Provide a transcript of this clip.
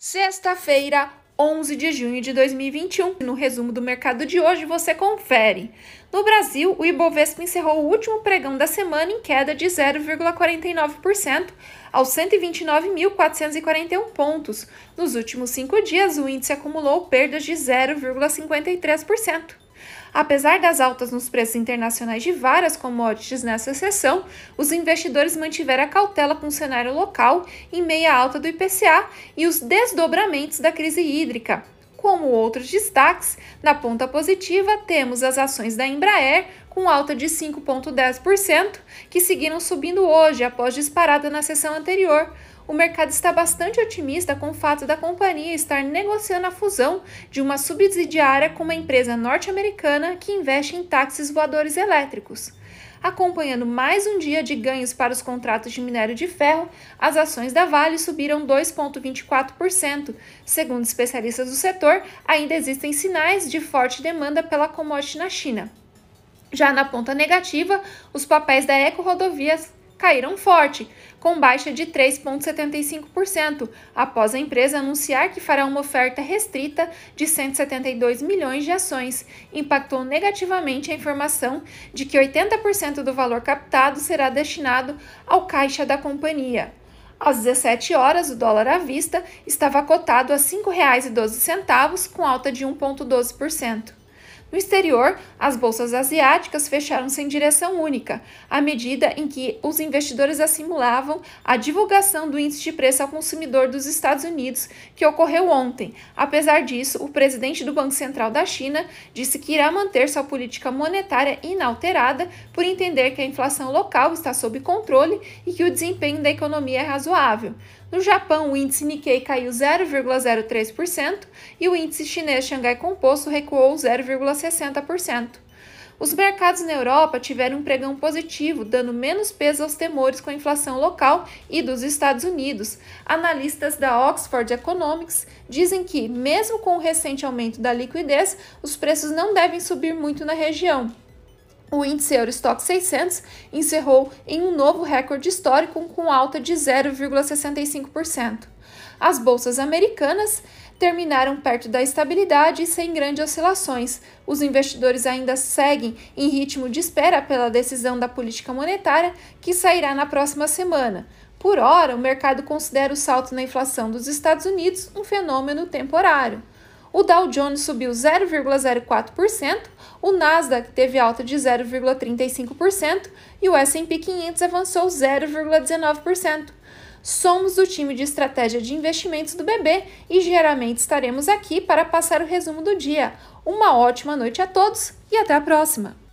Sexta-feira, 11 de junho de 2021. No resumo do mercado de hoje, você confere. No Brasil, o Ibovespa encerrou o último pregão da semana em queda de 0,49% aos 129.441 pontos. Nos últimos cinco dias, o índice acumulou perdas de 0,53%. Apesar das altas nos preços internacionais de várias commodities nessa sessão, os investidores mantiveram a cautela com o cenário local em meia alta do IPCA e os desdobramentos da crise hídrica. Como outros destaques, na ponta positiva temos as ações da Embraer com alta de 5,10%, que seguiram subindo hoje após disparada na sessão anterior, o mercado está bastante otimista com o fato da companhia estar negociando a fusão de uma subsidiária com uma empresa norte-americana que investe em táxis voadores elétricos. Acompanhando mais um dia de ganhos para os contratos de minério de ferro, as ações da Vale subiram 2,24%. Segundo especialistas do setor, ainda existem sinais de forte demanda pela commodity na China. Já na ponta negativa, os papéis da Eco Rodovias caíram forte, com baixa de 3,75%, após a empresa anunciar que fará uma oferta restrita de 172 milhões de ações. Impactou negativamente a informação de que 80% do valor captado será destinado ao caixa da companhia. Às 17 horas, o dólar à vista estava cotado a R$ 5,12, com alta de 1,12%. No exterior, as bolsas asiáticas fecharam sem direção única, à medida em que os investidores assimilavam a divulgação do índice de preço ao consumidor dos Estados Unidos, que ocorreu ontem. Apesar disso, o presidente do Banco Central da China disse que irá manter sua política monetária inalterada por entender que a inflação local está sob controle e que o desempenho da economia é razoável. No Japão, o índice Nikkei caiu 0,03% e o índice chinês Xangai Composto recuou 0,60%. Os mercados na Europa tiveram um pregão positivo, dando menos peso aos temores com a inflação local e dos Estados Unidos. Analistas da Oxford Economics dizem que, mesmo com o recente aumento da liquidez, os preços não devem subir muito na região. O índice Eurostock 600 encerrou em um novo recorde histórico com alta de 0,65%. As bolsas americanas terminaram perto da estabilidade e sem grandes oscilações. Os investidores ainda seguem em ritmo de espera pela decisão da política monetária, que sairá na próxima semana. Por hora, o mercado considera o salto na inflação dos Estados Unidos um fenômeno temporário. O Dow Jones subiu 0,04%, o Nasdaq teve alta de 0,35% e o S&P 500 avançou 0,19%. Somos do time de estratégia de investimentos do BB e geralmente estaremos aqui para passar o resumo do dia. Uma ótima noite a todos e até a próxima!